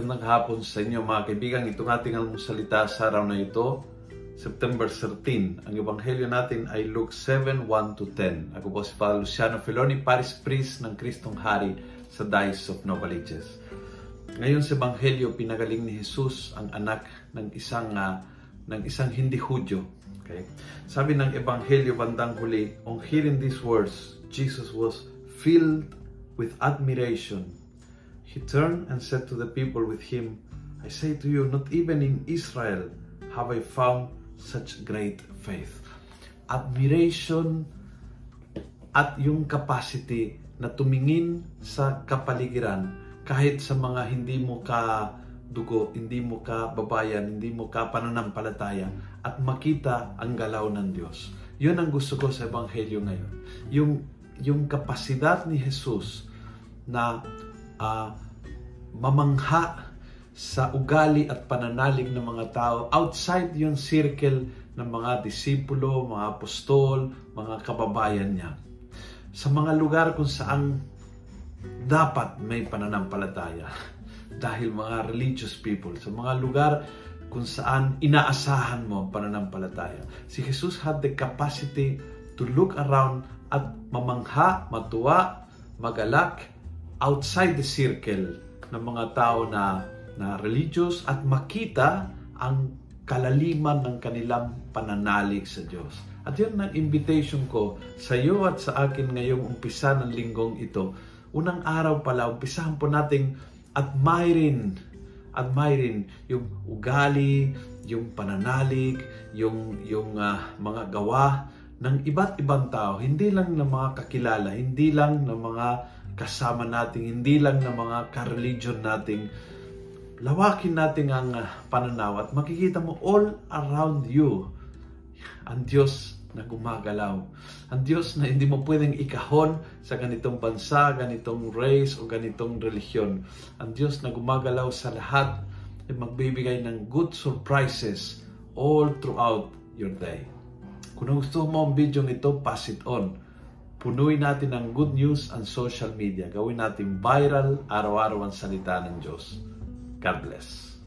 hapon sa inyo mga kaibigan. Itong ating salita sa araw na ito, September 13. Ang ebanghelyo natin ay Luke 7, 1 to 10. Ako po si Father Luciano Feloni, Paris Priest ng Kristong Hari sa Diocese of Novaliches. Ngayon sa ebanghelyo, pinagaling ni Jesus ang anak ng isang uh, ng isang hindi Hudyo. Okay? Sabi ng ebanghelyo bandang huli, on hearing these words, Jesus was filled with admiration He turned and said to the people with him, I say to you, not even in Israel have I found such great faith. Admiration at yung capacity na tumingin sa kapaligiran kahit sa mga hindi mo ka dugo, hindi mo ka babayan, hindi mo ka pananampalataya at makita ang galaw ng Diyos. Yun ang gusto ko sa Ebanghelyo ngayon. Yung, yung kapasidad ni Jesus na uh, mamangha sa ugali at pananalig ng mga tao outside yung circle ng mga disipulo, mga apostol, mga kababayan niya. Sa mga lugar kung saan dapat may pananampalataya dahil mga religious people, sa mga lugar kung saan inaasahan mo ang pananampalataya. Si Jesus had the capacity to look around at mamangha, matuwa, magalak, outside the circle ng mga tao na, na religious at makita ang kalaliman ng kanilang pananalig sa Diyos. At yun ang invitation ko sa iyo at sa akin ngayong umpisa ng linggong ito. Unang araw pala, umpisahan po nating admirin, admirin yung ugali, yung pananalig, yung, yung uh, mga gawa ng iba't ibang tao. Hindi lang ng mga kakilala, hindi lang ng mga kasama nating hindi lang ng mga ka-religion nating lawakin natin ang ah, pananaw at makikita mo all around you ang Diyos na gumagalaw. Ang Diyos na hindi mo pwedeng ikahon sa ganitong bansa, ganitong race o ganitong relihiyon. Ang Diyos na gumagalaw sa lahat ay magbibigay ng good surprises all throughout your day. Kung gusto mo ang video ito, pass it on Punuin natin ng good news ang social media. Gawin natin viral araw-araw ang salita ng Diyos. God bless.